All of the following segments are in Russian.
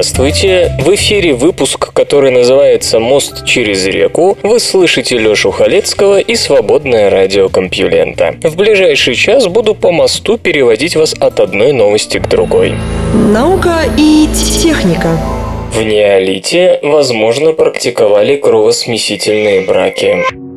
Здравствуйте! В эфире выпуск, который называется «Мост через реку». Вы слышите Лёшу Халецкого и «Свободное радио Компьюлента». В ближайший час буду по мосту переводить вас от одной новости к другой. Наука и техника. В неолите, возможно, практиковали кровосмесительные браки.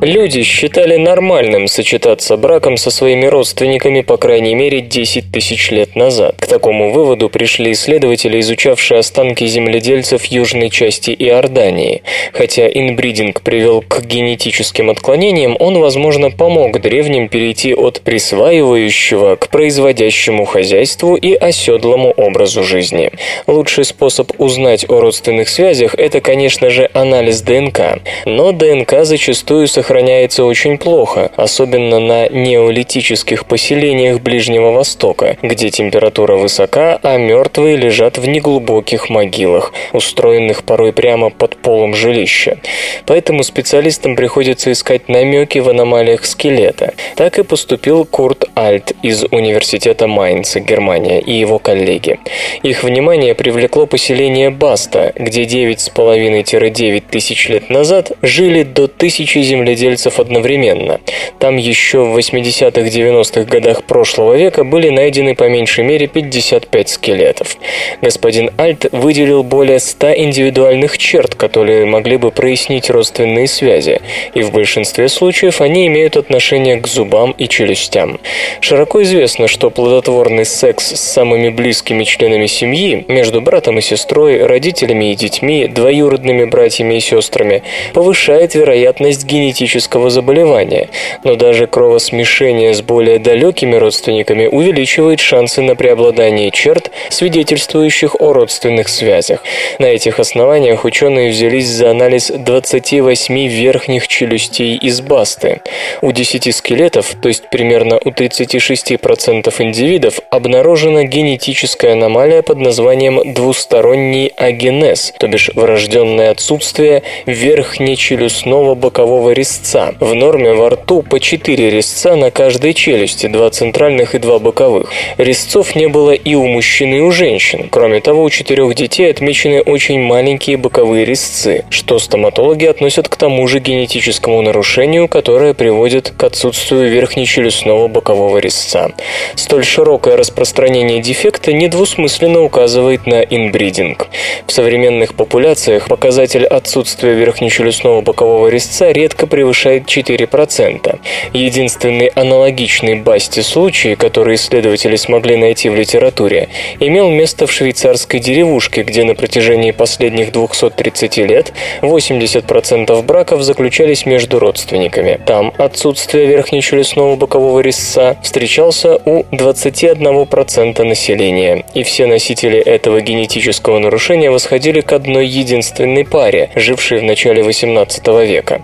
Люди считали нормальным сочетаться браком со своими родственниками по крайней мере 10 тысяч лет назад. К такому выводу пришли исследователи, изучавшие останки земледельцев южной части Иордании. Хотя инбридинг привел к генетическим отклонениям, он, возможно, помог древним перейти от присваивающего к производящему хозяйству и оседлому образу жизни. Лучший способ узнать о родственных связях – это, конечно же, анализ ДНК. Но ДНК зачастую сохраняется сохраняется очень плохо, особенно на неолитических поселениях Ближнего Востока, где температура высока, а мертвые лежат в неглубоких могилах, устроенных порой прямо под полом жилища. Поэтому специалистам приходится искать намеки в аномалиях скелета. Так и поступил Курт Альт из Университета Майнца, Германия, и его коллеги. Их внимание привлекло поселение Баста, где 9,5-9 тысяч лет назад жили до тысячи земледельцев владельцев одновременно. Там еще в 80-х-90-х годах прошлого века были найдены по меньшей мере 55 скелетов. Господин Альт выделил более 100 индивидуальных черт, которые могли бы прояснить родственные связи, и в большинстве случаев они имеют отношение к зубам и челюстям. Широко известно, что плодотворный секс с самыми близкими членами семьи, между братом и сестрой, родителями и детьми, двоюродными братьями и сестрами, повышает вероятность генетического генетического заболевания, но даже кровосмешение с более далекими родственниками увеличивает шансы на преобладание черт, свидетельствующих о родственных связях. На этих основаниях ученые взялись за анализ 28 верхних челюстей из басты. У 10 скелетов, то есть примерно у 36% индивидов, обнаружена генетическая аномалия под названием двусторонний агенез, то бишь врожденное отсутствие верхнечелюстного бокового резца резца. В норме во рту по 4 резца на каждой челюсти, два центральных и два боковых. Резцов не было и у мужчин, и у женщин. Кроме того, у четырех детей отмечены очень маленькие боковые резцы, что стоматологи относят к тому же генетическому нарушению, которое приводит к отсутствию верхнечелюстного бокового резца. Столь широкое распространение дефекта недвусмысленно указывает на инбридинг. В современных популяциях показатель отсутствия верхнечелюстного бокового резца редко превышает превышает 4%. Единственный аналогичный Басти случай, который исследователи смогли найти в литературе, имел место в швейцарской деревушке, где на протяжении последних 230 лет 80% браков заключались между родственниками. Там отсутствие верхнечелюстного бокового резца встречался у 21% населения, и все носители этого генетического нарушения восходили к одной единственной паре, жившей в начале 18 века.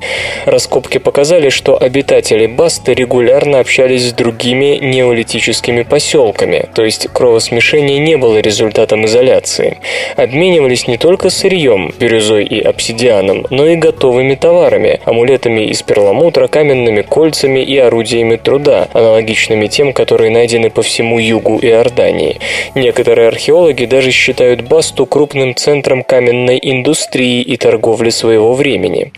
Раскопки показали, что обитатели Басты регулярно общались с другими неолитическими поселками, то есть кровосмешение не было результатом изоляции. Обменивались не только сырьем, бирюзой и обсидианом, но и готовыми товарами, амулетами из перламутра, каменными кольцами и орудиями труда, аналогичными тем, которые найдены по всему югу Иордании. Некоторые археологи даже считают Басту крупным центром каменной индустрии и торговли своего времени.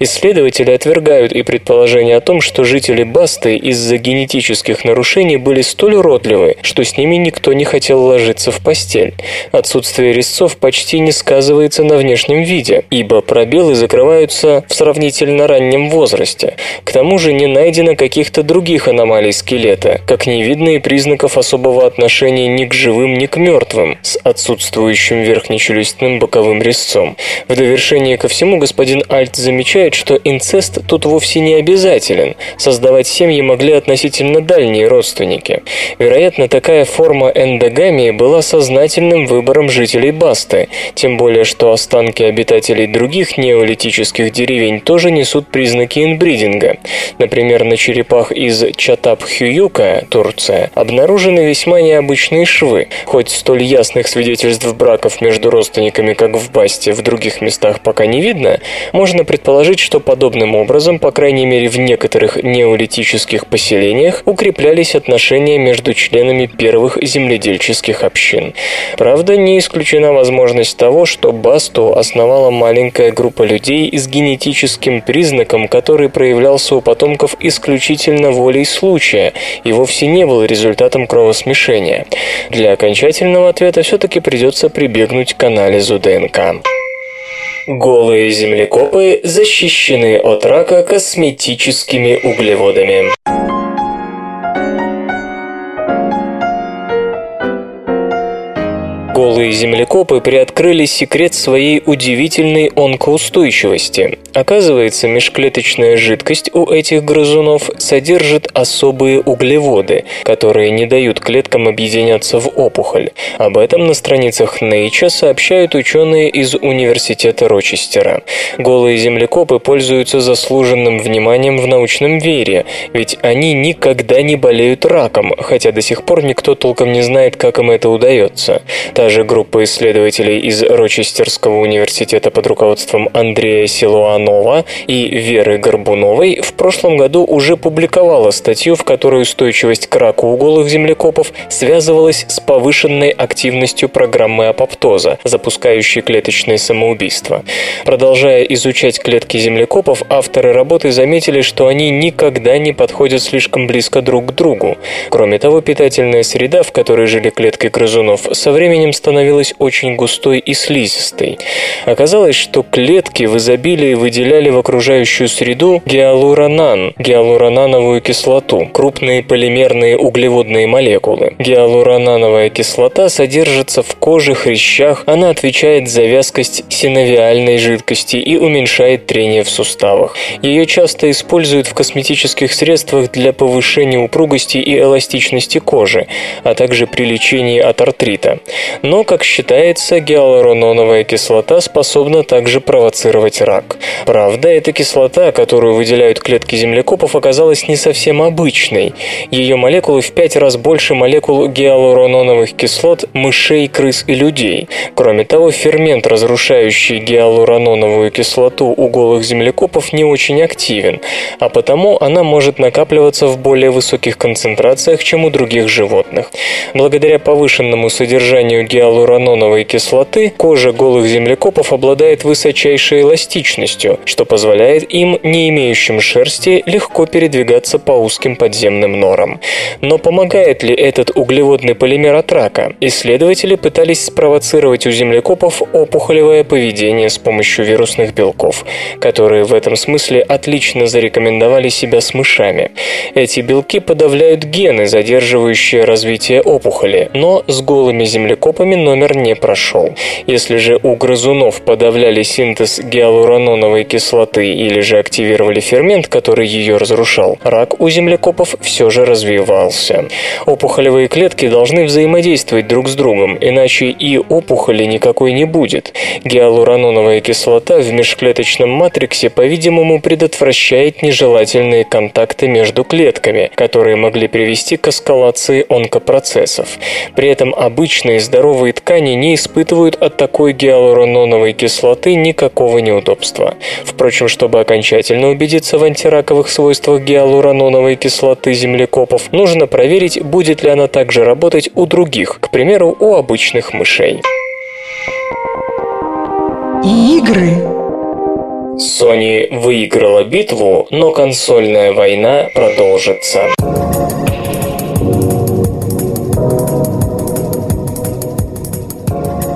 Исследователи отвергают и предположение о том, что жители Басты из-за генетических нарушений были столь уродливы, что с ними никто не хотел ложиться в постель. Отсутствие резцов почти не сказывается на внешнем виде, ибо пробелы закрываются в сравнительно раннем возрасте. К тому же не найдено каких-то других аномалий скелета, как не видно и признаков особого отношения ни к живым, ни к мертвым, с отсутствующим верхнечелюстным боковым резцом. В довершение ко всему господин Альт замечает, что инцест тут вовсе не обязателен. Создавать семьи могли относительно дальние родственники. Вероятно, такая форма эндогамии была сознательным выбором жителей Басты, тем более, что останки обитателей других неолитических деревень тоже несут признаки инбридинга. Например, на черепах из Чатап-Хююка, Турция, обнаружены весьма необычные швы. Хоть столь ясных свидетельств браков между родственниками, как в Басте, в других местах пока не видно, можно предположить, что подобным образом, по крайней мере в некоторых неолитических поселениях, укреплялись отношения между членами первых земледельческих общин. Правда, не исключена возможность того, что Басту основала маленькая группа людей с генетическим признаком, который проявлялся у потомков исключительно волей случая и вовсе не был результатом кровосмешения. Для окончательного ответа все-таки придется прибегнуть к анализу ДНК. Голые землекопы защищены от рака косметическими углеводами. Голые землекопы приоткрыли секрет своей удивительной онкоустойчивости. Оказывается, межклеточная жидкость у этих грызунов содержит особые углеводы, которые не дают клеткам объединяться в опухоль. Об этом на страницах Nature сообщают ученые из Университета Рочестера. Голые землекопы пользуются заслуженным вниманием в научном вере, ведь они никогда не болеют раком, хотя до сих пор никто толком не знает, как им это удается. Та же группа исследователей из Рочестерского университета под руководством Андрея Силуанова и Веры Горбуновой в прошлом году уже публиковала статью, в которой устойчивость к раку у голых землекопов связывалась с повышенной активностью программы апоптоза, запускающей клеточное самоубийство. Продолжая изучать клетки землекопов, авторы работы заметили, что они никогда не подходят слишком близко друг к другу. Кроме того, питательная среда, в которой жили клетки грызунов, со временем становилась очень густой и слизистой. Оказалось, что клетки в изобилии выделяли в окружающую среду гиалуронан, гиалуронановую кислоту, крупные полимерные углеводные молекулы. Гиалуронановая кислота содержится в коже, хрящах, она отвечает за вязкость синовиальной жидкости и уменьшает трение в суставах. Ее часто используют в косметических средствах для повышения упругости и эластичности кожи, а также при лечении от артрита. Но, как считается, гиалурононовая кислота способна также провоцировать рак. Правда, эта кислота, которую выделяют клетки землекопов, оказалась не совсем обычной. Ее молекулы в пять раз больше молекул гиалурононовых кислот мышей, крыс и людей. Кроме того, фермент, разрушающий гиалурононовую кислоту у голых землекопов, не очень активен, а потому она может накапливаться в более высоких концентрациях, чем у других животных. Благодаря повышенному содержанию гиалурононовой кислоты кожа голых землекопов обладает высочайшей эластичностью, что позволяет им, не имеющим шерсти, легко передвигаться по узким подземным норам. Но помогает ли этот углеводный полимер от рака? Исследователи пытались спровоцировать у землекопов опухолевое поведение с помощью вирусных белков, которые в этом смысле отлично зарекомендовали себя с мышами. Эти белки подавляют гены, задерживающие развитие опухоли, но с голыми землекопами этапами номер не прошел. Если же у грызунов подавляли синтез гиалурононовой кислоты или же активировали фермент, который ее разрушал, рак у землекопов все же развивался. Опухолевые клетки должны взаимодействовать друг с другом, иначе и опухоли никакой не будет. Гиалурононовая кислота в межклеточном матриксе, по-видимому, предотвращает нежелательные контакты между клетками, которые могли привести к эскалации онкопроцессов. При этом обычные здоровые здоровые ткани не испытывают от такой гиалурононовой кислоты никакого неудобства. Впрочем, чтобы окончательно убедиться в антираковых свойствах гиалурононовой кислоты землекопов, нужно проверить, будет ли она также работать у других, к примеру, у обычных мышей. Игры Sony выиграла битву, но консольная война продолжится.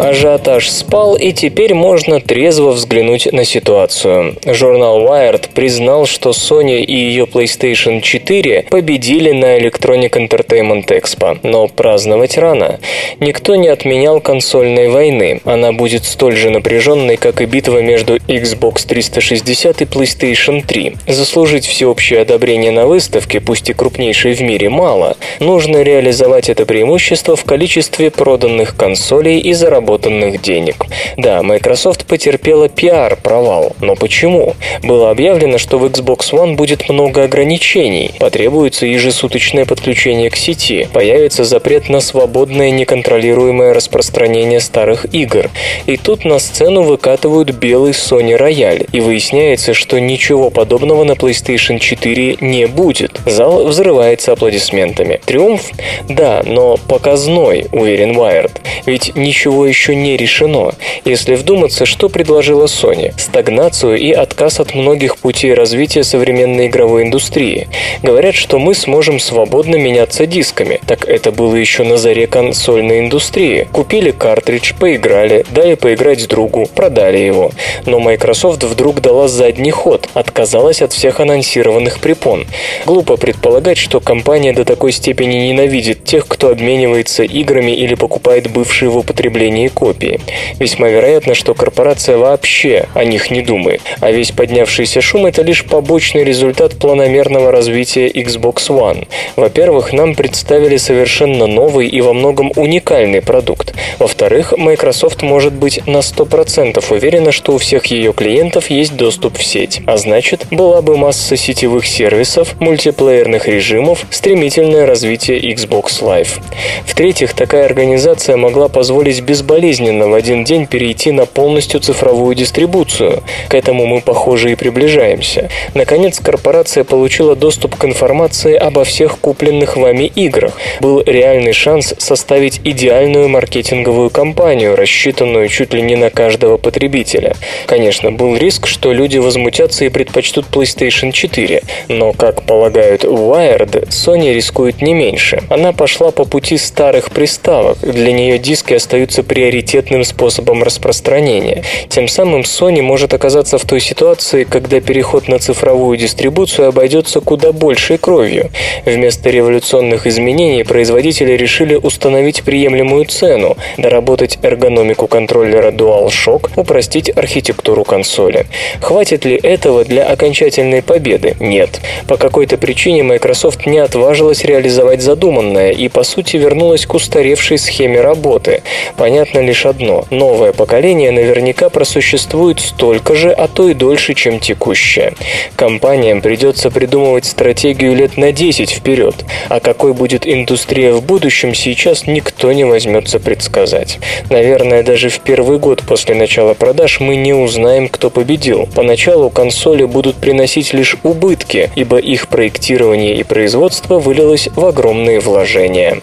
Ажиотаж спал, и теперь можно трезво взглянуть на ситуацию. Журнал Wired признал, что Sony и ее PlayStation 4 победили на Electronic Entertainment Expo, но праздновать рано. Никто не отменял консольной войны. Она будет столь же напряженной, как и битва между Xbox 360 и PlayStation 3. Заслужить всеобщее одобрение на выставке, пусть и крупнейшей в мире, мало. Нужно реализовать это преимущество в количестве проданных консолей и заработанных денег. Да, Microsoft потерпела пиар-провал, но почему? Было объявлено, что в Xbox One будет много ограничений, потребуется ежесуточное подключение к сети, появится запрет на свободное неконтролируемое распространение старых игр. И тут на сцену выкатывают белый Sony Royale, и выясняется, что ничего подобного на PlayStation 4 не будет. Зал взрывается аплодисментами. Триумф? Да, но показной, уверен Wired. Ведь ничего еще не решено. Если вдуматься, что предложила Sony? Стагнацию и отказ от многих путей развития современной игровой индустрии. Говорят, что мы сможем свободно меняться дисками. Так это было еще на заре консольной индустрии. Купили картридж, поиграли, дали поиграть другу, продали его. Но Microsoft вдруг дала задний ход, отказалась от всех анонсированных препон. Глупо предполагать, что компания до такой степени ненавидит тех, кто обменивается играми или покупает бывшие в употреблении копии. Весьма вероятно, что корпорация вообще о них не думает, а весь поднявшийся шум – это лишь побочный результат планомерного развития Xbox One. Во-первых, нам представили совершенно новый и во многом уникальный продукт. Во-вторых, Microsoft может быть на 100% уверена, что у всех ее клиентов есть доступ в сеть, а значит, была бы масса сетевых сервисов, мультиплеерных режимов, стремительное развитие Xbox Live. В-третьих, такая организация могла позволить безболезненно в один день перейти на полностью цифровую дистрибуцию. К этому мы, похоже, и приближаемся. Наконец, корпорация получила доступ к информации обо всех купленных вами играх. Был реальный шанс составить идеальную маркетинговую кампанию, рассчитанную чуть ли не на каждого потребителя. Конечно, был риск, что люди возмутятся и предпочтут PlayStation 4, но, как полагают Wired, Sony рискует не меньше. Она пошла по пути старых приставок, для нее диски остаются приоритетным способом распространения. Тем самым Sony может оказаться в той ситуации, когда переход на цифровую дистрибуцию обойдется куда большей кровью. Вместо революционных изменений производители решили установить приемлемую цену, доработать эргономику контроллера DualShock, упростить архитектуру консоли. Хватит ли этого для окончательной победы? Нет. По какой-то причине Microsoft не отважилась реализовать задуманное и, по сути, вернулась к устаревшей схеме работы. Понятно лишь одно – новое поколение наверняка просуществует столько же, а то и дольше, чем текущее. Компаниям придется придумывать стратегию лет на 10 вперед, а какой будет индустрия в будущем, сейчас никто не возьмется предсказать. Наверное, даже в первый год после начала продаж мы не узнаем, кто победил. Поначалу консоли будут приносить лишь убытки, ибо их проектирование и производство вылилось в огромные вложения.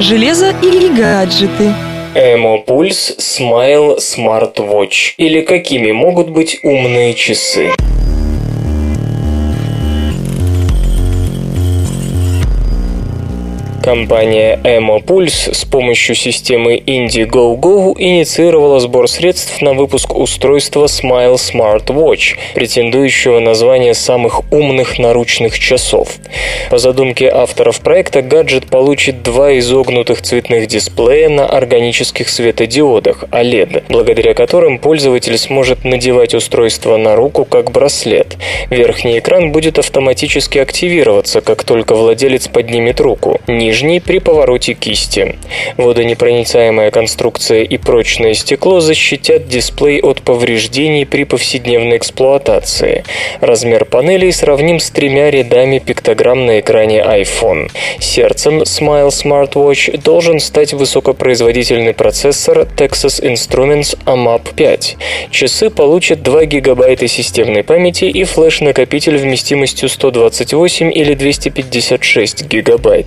Железо или гаджеты? Эмо Пульс Smile Smart Watch. Или какими могут быть умные часы? Компания Emo Pulse с помощью системы Indiegogo инициировала сбор средств на выпуск устройства Smile Smart Watch, претендующего на звание самых умных наручных часов. По задумке авторов проекта, гаджет получит два изогнутых цветных дисплея на органических светодиодах OLED, благодаря которым пользователь сможет надевать устройство на руку как браслет. Верхний экран будет автоматически активироваться, как только владелец поднимет руку нижний при повороте кисти. Водонепроницаемая конструкция и прочное стекло защитят дисплей от повреждений при повседневной эксплуатации. Размер панелей сравним с тремя рядами пиктограмм на экране iPhone. Сердцем Smile Smartwatch должен стать высокопроизводительный процессор Texas Instruments AMAP 5. Часы получат 2 гигабайта системной памяти и флеш-накопитель вместимостью 128 или 256 гигабайт.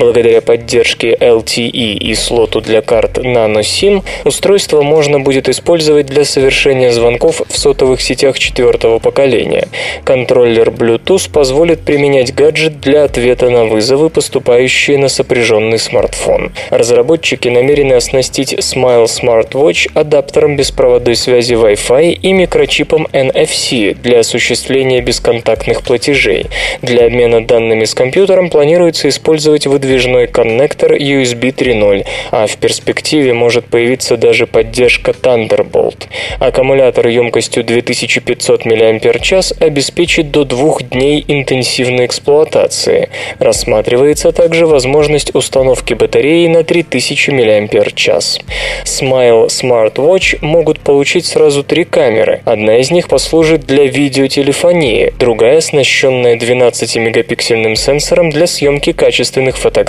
Благодаря поддержке LTE и слоту для карт Nano SIM устройство можно будет использовать для совершения звонков в сотовых сетях четвертого поколения. Контроллер Bluetooth позволит применять гаджет для ответа на вызовы, поступающие на сопряженный смартфон. Разработчики намерены оснастить Smile Smartwatch адаптером беспроводной связи Wi-Fi и микрочипом NFC для осуществления бесконтактных платежей. Для обмена данными с компьютером планируется использовать выдвижной коннектор USB 3.0, а в перспективе может появиться даже поддержка Thunderbolt. Аккумулятор емкостью 2500 мАч обеспечит до двух дней интенсивной эксплуатации. Рассматривается также возможность установки батареи на 3000 мАч. Smile Smartwatch могут получить сразу три камеры. Одна из них послужит для видеотелефонии, другая оснащенная 12-мегапиксельным сенсором для съемки качественных фотографий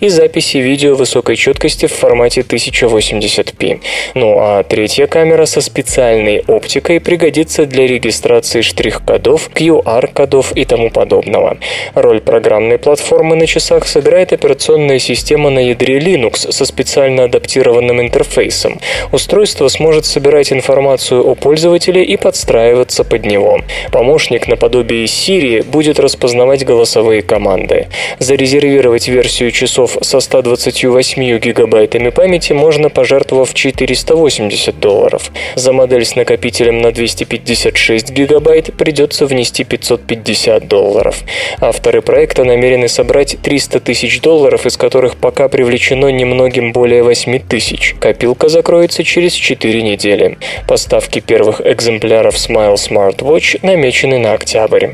и записи видео высокой четкости в формате 1080p. Ну а третья камера со специальной оптикой пригодится для регистрации штрих-кодов, QR-кодов и тому подобного. Роль программной платформы на часах сыграет операционная система на ядре Linux со специально адаптированным интерфейсом. Устройство сможет собирать информацию о пользователе и подстраиваться под него. Помощник наподобие Siri будет распознавать голосовые команды. Зарезервировать версию часов со 128 гигабайтами памяти можно, пожертвовав 480 долларов. За модель с накопителем на 256 гигабайт придется внести 550 долларов. Авторы проекта намерены собрать 300 тысяч долларов, из которых пока привлечено немногим более 8 тысяч. Копилка закроется через 4 недели. Поставки первых экземпляров Smile Smartwatch намечены на октябрь.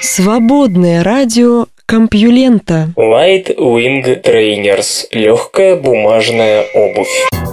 Свободное радио Компьюлента. Light Wing Trainers. Легкая бумажная обувь.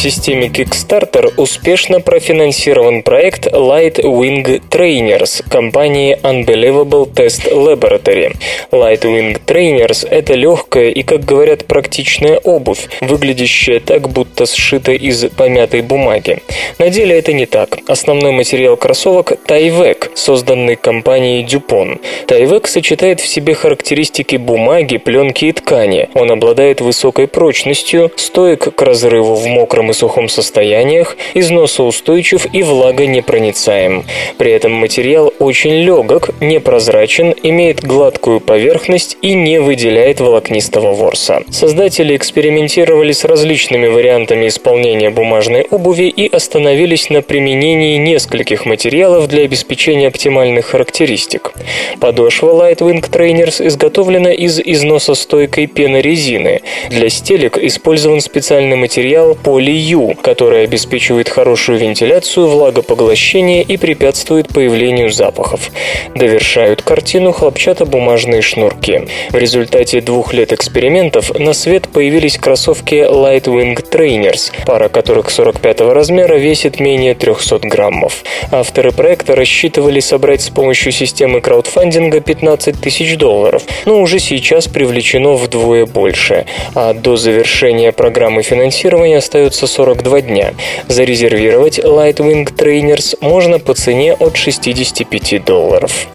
Системе Kickstarter успешно профинансирован проект Light Wing Trainers компании Unbelievable Test Laboratory. Light Wing Trainers – это легкая и, как говорят, практичная обувь, выглядящая так, будто сшита из помятой бумаги. На деле это не так. Основной материал кроссовок – Tyvek, созданный компанией Dupont. Tyvek сочетает в себе характеристики бумаги, пленки и ткани. Он обладает высокой прочностью, стоек к разрыву в мокром и сухом состояниях, износоустойчив и влагонепроницаем. При этом материал очень легок, непрозрачен, имеет гладкую поверхность и не выделяет волокнистого ворса. Создатели экспериментировали с различными вариантами исполнения бумажной обуви и остановились на применении нескольких материалов для обеспечения оптимальных характеристик. Подошва Lightwing Trainers изготовлена из износостойкой пенорезины. Для стелек использован специальный материал поли Ю, которая обеспечивает хорошую вентиляцию, влагопоглощение и препятствует появлению запахов. Довершают картину хлопчатобумажные шнурки. В результате двух лет экспериментов на свет появились кроссовки Lightwing Trainers, пара которых 45 размера весит менее 300 граммов. Авторы проекта рассчитывали собрать с помощью системы краудфандинга 15 тысяч долларов, но уже сейчас привлечено вдвое больше, а до завершения программы финансирования остается 42 дня. Зарезервировать Lightwing Trainers можно по цене от 65 долларов.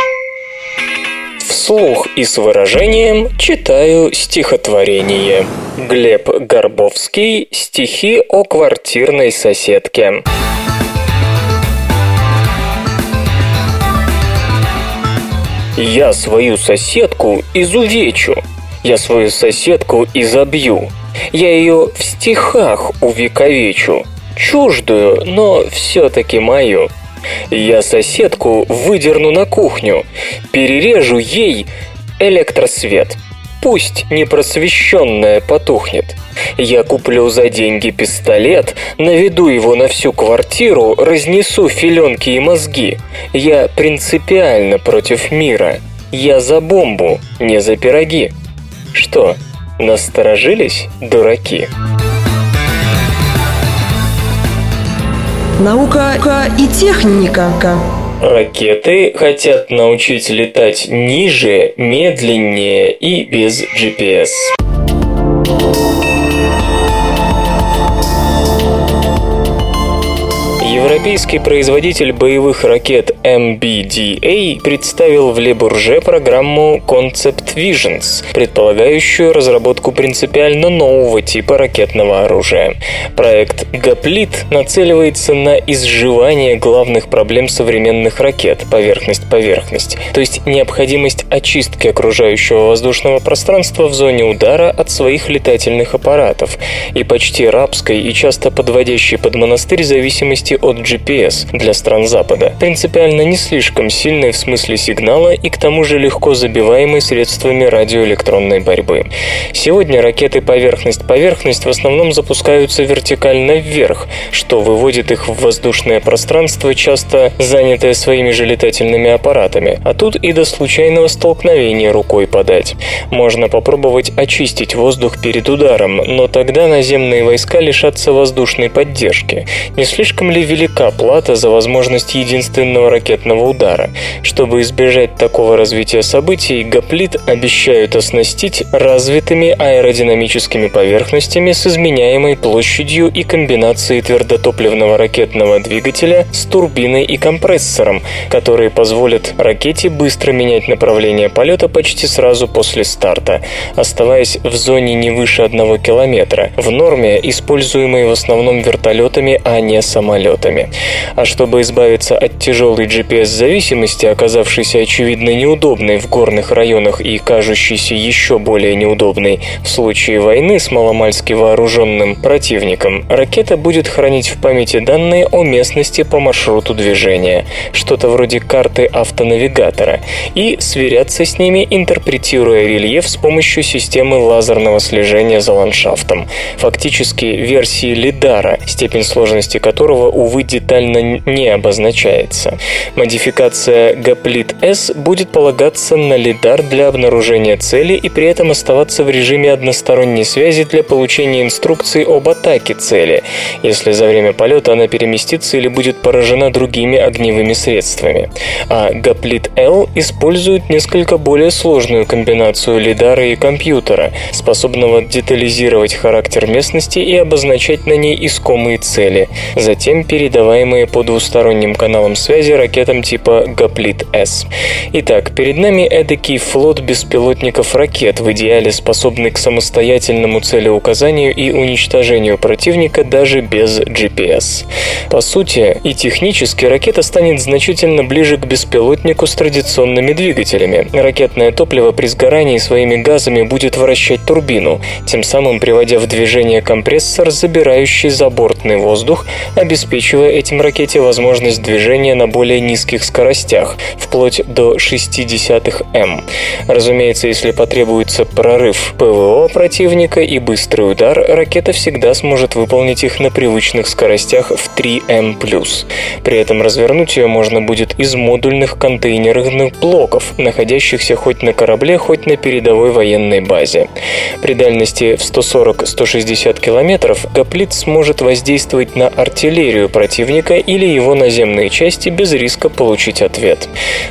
Вслух и с выражением читаю стихотворение. Глеб Горбовский. Стихи о квартирной соседке. Я свою соседку изувечу, я свою соседку изобью, я ее в стихах увековечу, чуждую, но все-таки мою. Я соседку выдерну на кухню, перережу ей электросвет. Пусть непросвещенная потухнет. Я куплю за деньги пистолет, наведу его на всю квартиру, разнесу филенки и мозги. Я принципиально против мира. Я за бомбу, не за пироги. Что, Насторожились, дураки? Наука и техника. Ракеты хотят научить летать ниже, медленнее и без GPS. Европейский производитель боевых ракет MBDA представил в Лебурже программу Concept Visions, предполагающую разработку принципиально нового типа ракетного оружия. Проект Гоплит нацеливается на изживание главных проблем современных ракет – поверхность-поверхность, то есть необходимость очистки окружающего воздушного пространства в зоне удара от своих летательных аппаратов и почти рабской и часто подводящей под монастырь зависимости от GPS для стран Запада, принципиально не слишком сильной в смысле сигнала и к тому же легко забиваемой средствами радиоэлектронной борьбы. Сегодня ракеты поверхность-поверхность в основном запускаются вертикально вверх, что выводит их в воздушное пространство, часто занятое своими же летательными аппаратами, а тут и до случайного столкновения рукой подать. Можно попробовать очистить воздух перед ударом, но тогда наземные войска лишатся воздушной поддержки. Не слишком ли велика плата за возможность единственного ракетного удара? Чтобы избежать такого развития событий, Гоплит обещают оснастить развитыми аэродинамическими поверхностями с изменяемой площадью и комбинацией твердотопливного ракетного двигателя с турбиной и компрессором, которые позволят ракете быстро менять направление полета почти сразу после старта, оставаясь в зоне не выше одного километра, в норме, используемой в основном вертолетами, а не самолетами. А чтобы избавиться от тяжелой GPS-зависимости, оказавшейся очевидно неудобной в горных районах и кажущейся еще более неудобной в случае войны с маломальски вооруженным противником, ракета будет хранить в памяти данные о местности по маршруту движения, что-то вроде карты автонавигатора, и сверяться с ними, интерпретируя рельеф с помощью системы лазерного слежения за ландшафтом. Фактически версии лидара, степень сложности которого, увы, детально не обозначается. Модификация Гоплит S будет полагаться на лидар для обнаружения цели и при этом оставаться в режиме односторонней связи для получения инструкций об атаке цели, если за время полета она переместится или будет поражена другими огневыми средствами. А Гоплит L использует несколько более сложную комбинацию лидара и компьютера, способного детализировать характер местности и обозначать на ней искомые цели, затем передаваемые по двусторонним каналам связи ракетам типа Гоплит-С. Итак, перед нами эдакий флот беспилотников-ракет, в идеале способный к самостоятельному целеуказанию и уничтожению противника даже без GPS. По сути, и технически ракета станет значительно ближе к беспилотнику с традиционными двигателями. Ракетное топливо при сгорании своими газами будет вращать турбину, тем самым приводя в движение компрессор, забирающий забортный воздух, обеспечивая этим ракете возможность движения на более низких скоростях, вплоть до 60 М. Разумеется, если потребуется прорыв ПВО противника и быстрый удар, ракета всегда сможет выполнить их на привычных скоростях в 3 М+. При этом развернуть ее можно будет из модульных контейнерных блоков, находящихся хоть на корабле, хоть на передовой военной базе. При дальности в 140-160 километров Гоплит сможет воздействовать на артиллерию противника или его наземные части без риска получить ответ.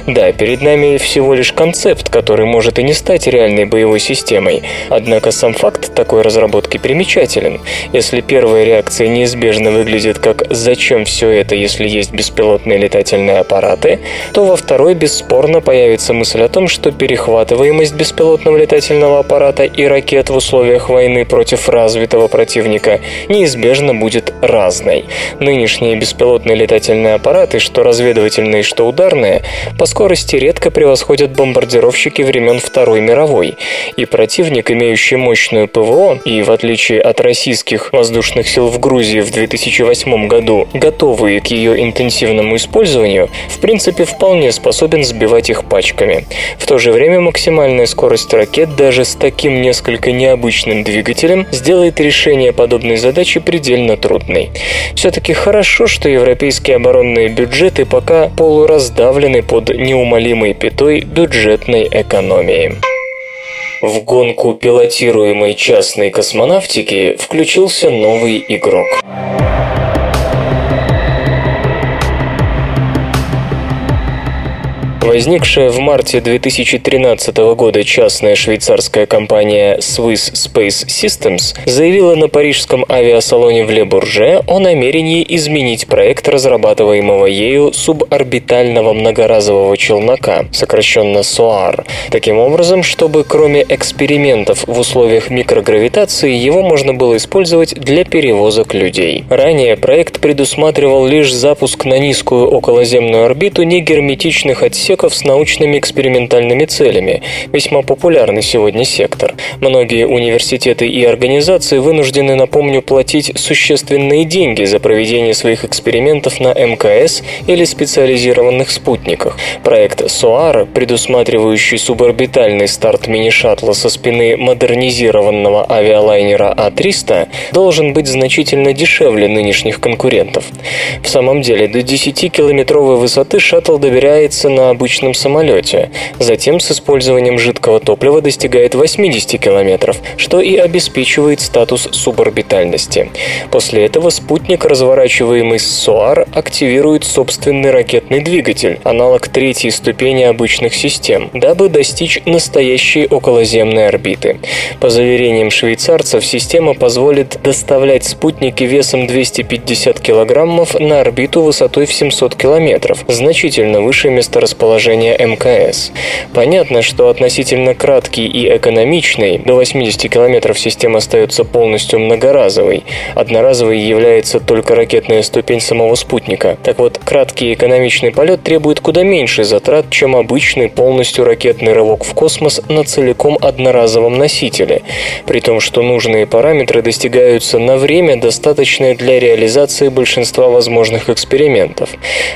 Да, перед нами всего лишь концепт, который может и не стать реальной боевой системой, однако сам факт такой разработки примечателен. Если первая реакция неизбежно выглядит как «зачем все это, если есть беспилотные летательные аппараты?», то во второй бесспорно появится мысль о том, что перехватываемость беспилотного летательного аппарата и ракет в условиях войны против развитого противника неизбежно будет разной. Нынешние беспилотные летательные аппараты, что разведывательные, что ударные, по скорости редко превосходят бомбардировщики времен Второй мировой, и противник, имеющий мощную ПВО и, в отличие от российских воздушных сил в Грузии в 2008 году, готовые к ее интенсивному использованию, в принципе вполне способен сбивать их пачками. В то же время максимальная скорость ракет даже с таким несколько необычным двигателем сделает решение подобной задачи предельно трудной. Все-таки хорошо, что европейские оборонные бюджеты пока полураздавлены под неумолимой пятой бюджетной экономии. В гонку пилотируемой частной космонавтики включился новый игрок. Возникшая в марте 2013 года частная швейцарская компания Swiss Space Systems заявила на парижском авиасалоне в Ле-Бурже о намерении изменить проект разрабатываемого ею суборбитального многоразового челнока, сокращенно SOAR, таким образом, чтобы кроме экспериментов в условиях микрогравитации его можно было использовать для перевозок людей. Ранее проект предусматривал лишь запуск на низкую околоземную орбиту негерметичных отсеков с научными экспериментальными целями, весьма популярный сегодня сектор. Многие университеты и организации вынуждены, напомню, платить существенные деньги за проведение своих экспериментов на МКС или специализированных спутниках. Проект SOAR, предусматривающий суборбитальный старт мини-шаттла со спины модернизированного авиалайнера А-300, должен быть значительно дешевле нынешних конкурентов. В самом деле, до 10-километровой высоты шаттл добирается на обычном самолете. Затем с использованием жидкого топлива достигает 80 километров, что и обеспечивает статус суборбитальности. После этого спутник, разворачиваемый с СОАР, активирует собственный ракетный двигатель, аналог третьей ступени обычных систем, дабы достичь настоящей околоземной орбиты. По заверениям швейцарцев, система позволит доставлять спутники весом 250 килограммов на орбиту высотой в 700 километров, значительно выше месторасположения МКС. Понятно, что относительно краткий и экономичный, до 80 километров система остается полностью многоразовой. Одноразовой является только ракетная ступень самого спутника. Так вот, краткий и экономичный полет требует куда меньше затрат, чем обычный полностью ракетный рывок в космос на целиком одноразовом носителе, при том, что нужные параметры достигаются на время, достаточное для реализации большинства возможных экспериментов.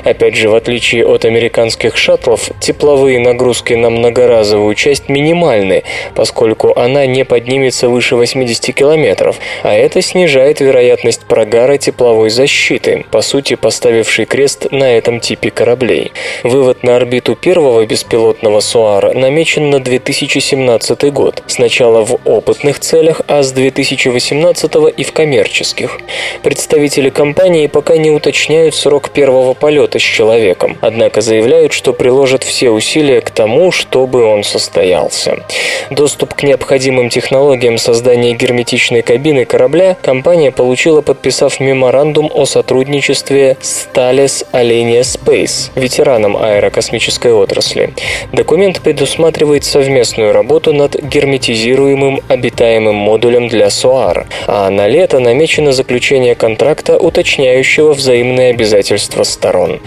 Опять же, в отличие от американских шаттлов, тепловые нагрузки на многоразовую часть минимальны, поскольку она не поднимется выше 80 километров, а это снижает вероятность прогара тепловой защиты, по сути поставивший крест на этом типе кораблей. Вывод на орбиту первого беспилотного СУАР намечен на 2017 год, сначала в опытных целях, а с 2018 и в коммерческих. Представители компании пока не уточняют срок первого полета с человеком, однако заявляют, что приложат все усилия к тому, чтобы он состоялся. Доступ к необходимым технологиям создания герметичной кабины корабля компания получила, подписав меморандум о сотрудничестве с Thales Alenia Space, ветераном аэрокосмической отрасли. Документ предусматривает совместную работу над герметизируемым обитаемым модулем для SOAR, а на лето намечено заключение контракта, уточняющего взаимные обязательства сторон.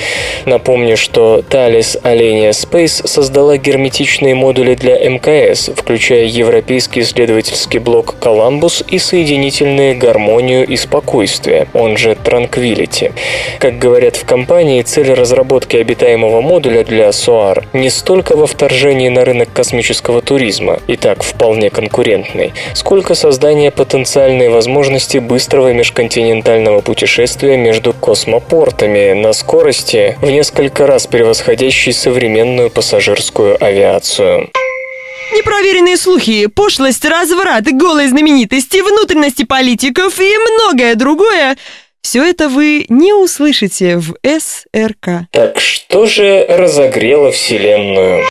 Напомню, что Thales Alenia Space создала герметичные модули для МКС, включая европейский исследовательский блок Columbus и соединительные гармонию и спокойствие, он же Tranquility. Как говорят в компании, цель разработки обитаемого модуля для SOAR не столько во вторжении на рынок космического туризма, и так вполне конкурентный, сколько создание потенциальной возможности быстрого межконтинентального путешествия между космопортами на скорости в несколько раз превосходящей современную пассажирскую авиацию. Непроверенные слухи, пошлость, разврат, голые знаменитости, внутренности политиков и многое другое все это вы не услышите в СРК. Так что же разогрело Вселенную?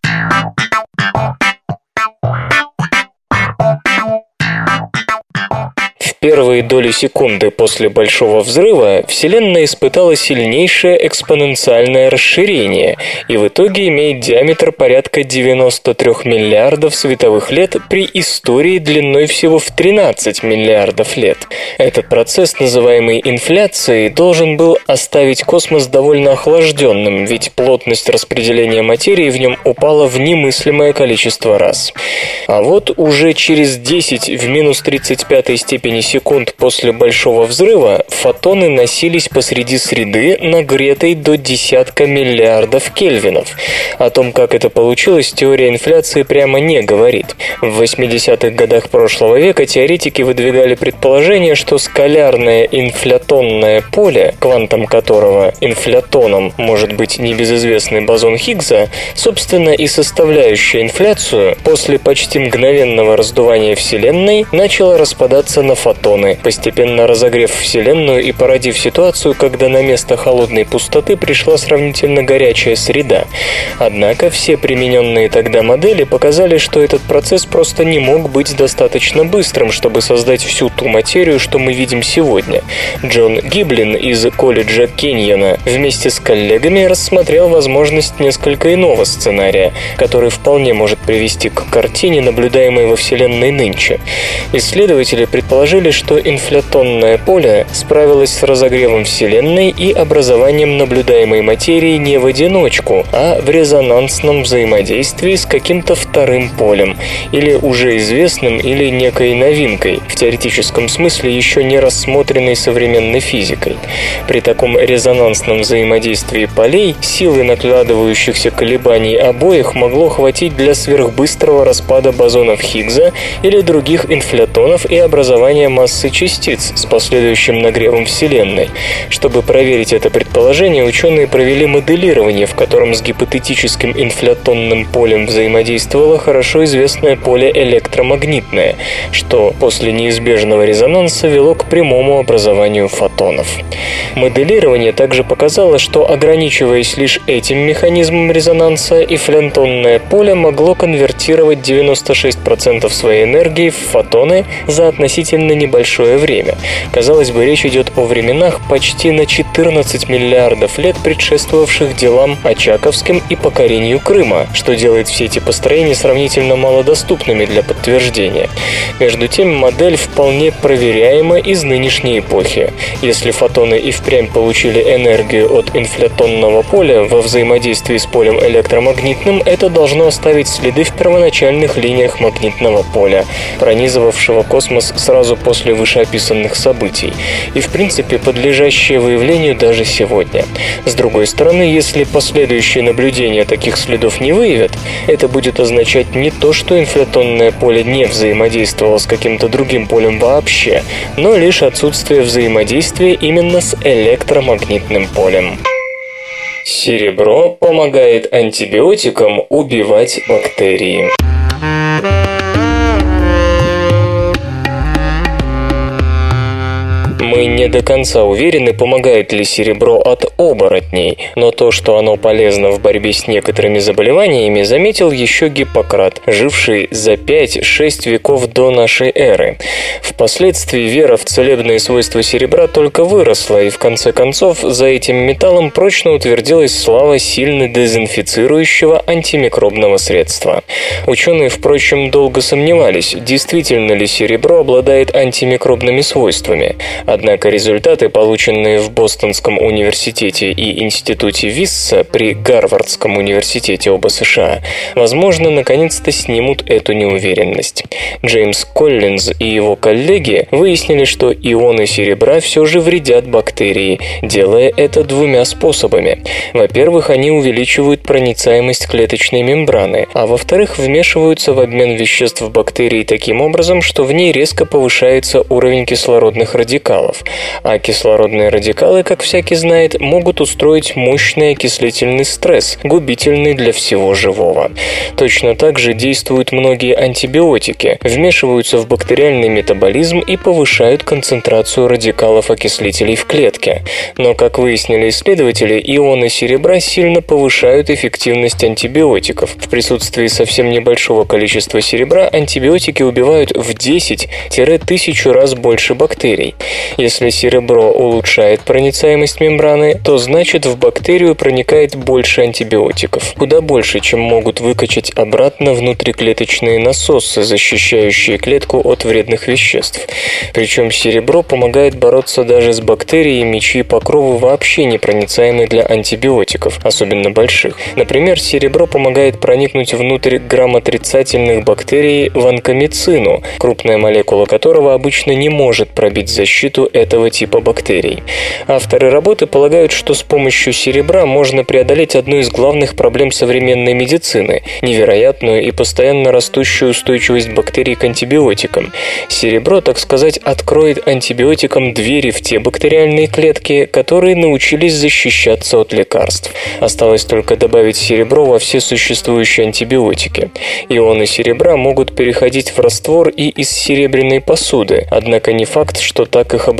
Первые доли секунды после Большого взрыва Вселенная испытала сильнейшее экспоненциальное расширение и в итоге имеет диаметр порядка 93 миллиардов световых лет при истории длиной всего в 13 миллиардов лет. Этот процесс, называемый инфляцией, должен был оставить космос довольно охлажденным, ведь плотность распределения материи в нем упала в немыслимое количество раз. А вот уже через 10 в минус 35 степени секунд после Большого взрыва фотоны носились посреди среды, нагретой до десятка миллиардов кельвинов. О том, как это получилось, теория инфляции прямо не говорит. В 80-х годах прошлого века теоретики выдвигали предположение, что скалярное инфлятонное поле, квантом которого инфлятоном может быть небезызвестный бозон Хиггса, собственно и составляющая инфляцию, после почти мгновенного раздувания Вселенной начало распадаться на фотоны фотоны, постепенно разогрев Вселенную и породив ситуацию, когда на место холодной пустоты пришла сравнительно горячая среда. Однако все примененные тогда модели показали, что этот процесс просто не мог быть достаточно быстрым, чтобы создать всю ту материю, что мы видим сегодня. Джон Гиблин из колледжа Кеньона вместе с коллегами рассмотрел возможность несколько иного сценария, который вполне может привести к картине, наблюдаемой во Вселенной нынче. Исследователи предположили, что инфлятонное поле справилось с разогревом Вселенной и образованием наблюдаемой материи не в одиночку, а в резонансном взаимодействии с каким-то вторым полем, или уже известным, или некой новинкой, в теоретическом смысле еще не рассмотренной современной физикой. При таком резонансном взаимодействии полей силы накладывающихся колебаний обоих могло хватить для сверхбыстрого распада бозонов Хиггса или других инфлятонов и образования массы частиц с последующим нагревом Вселенной. Чтобы проверить это предположение, ученые провели моделирование, в котором с гипотетическим инфлятонным полем взаимодействовало хорошо известное поле электромагнитное, что после неизбежного резонанса вело к прямому образованию фотонов. Моделирование также показало, что ограничиваясь лишь этим механизмом резонанса, инфлятонное поле могло конвертировать 96% своей энергии в фотоны за относительно небольшое время. Казалось бы, речь идет о временах почти на 14 миллиардов лет, предшествовавших делам Очаковским и покорению Крыма, что делает все эти построения сравнительно малодоступными для подтверждения. Между тем, модель вполне проверяема из нынешней эпохи. Если фотоны и впрямь получили энергию от инфлятонного поля во взаимодействии с полем электромагнитным, это должно оставить следы в первоначальных линиях магнитного поля, пронизывавшего космос сразу после вышеописанных событий, и в принципе подлежащее выявлению даже сегодня. С другой стороны, если последующие наблюдения таких следов не выявят, это будет означать не то, что инфлятонное поле не взаимодействовало с каким-то другим полем вообще, но лишь отсутствие взаимодействия именно с электромагнитным полем. Серебро помогает антибиотикам убивать бактерии. Мы не до конца уверены, помогает ли серебро от оборотней, но то, что оно полезно в борьбе с некоторыми заболеваниями, заметил еще Гиппократ, живший за 5-6 веков до нашей эры. Впоследствии вера в целебные свойства серебра только выросла, и в конце концов за этим металлом прочно утвердилась слава сильно дезинфицирующего антимикробного средства. Ученые, впрочем, долго сомневались, действительно ли серебро обладает антимикробными свойствами. Результаты, полученные в Бостонском университете и институте Висса при Гарвардском университете оба США, возможно, наконец-то снимут эту неуверенность. Джеймс Коллинз и его коллеги выяснили, что ионы серебра все же вредят бактерии, делая это двумя способами. Во-первых, они увеличивают проницаемость клеточной мембраны, а во-вторых, вмешиваются в обмен веществ бактерий таким образом, что в ней резко повышается уровень кислородных радикалов радикалов. А кислородные радикалы, как всякий знает, могут устроить мощный окислительный стресс, губительный для всего живого. Точно так же действуют многие антибиотики, вмешиваются в бактериальный метаболизм и повышают концентрацию радикалов-окислителей в клетке. Но, как выяснили исследователи, ионы серебра сильно повышают эффективность антибиотиков. В присутствии совсем небольшого количества серебра антибиотики убивают в 10-1000 раз больше бактерий. Если серебро улучшает проницаемость мембраны, то значит в бактерию проникает больше антибиотиков. Куда больше, чем могут выкачать обратно внутриклеточные насосы, защищающие клетку от вредных веществ. Причем серебро помогает бороться даже с бактериями, чьи покровы вообще непроницаемы для антибиотиков, особенно больших. Например, серебро помогает проникнуть внутрь грамотрицательных бактерий ванкомицину, крупная молекула которого обычно не может пробить защиту этого типа бактерий. Авторы работы полагают, что с помощью серебра можно преодолеть одну из главных проблем современной медицины – невероятную и постоянно растущую устойчивость бактерий к антибиотикам. Серебро, так сказать, откроет антибиотикам двери в те бактериальные клетки, которые научились защищаться от лекарств. Осталось только добавить серебро во все существующие антибиотики. Ионы серебра могут переходить в раствор и из серебряной посуды, однако не факт, что так их образуется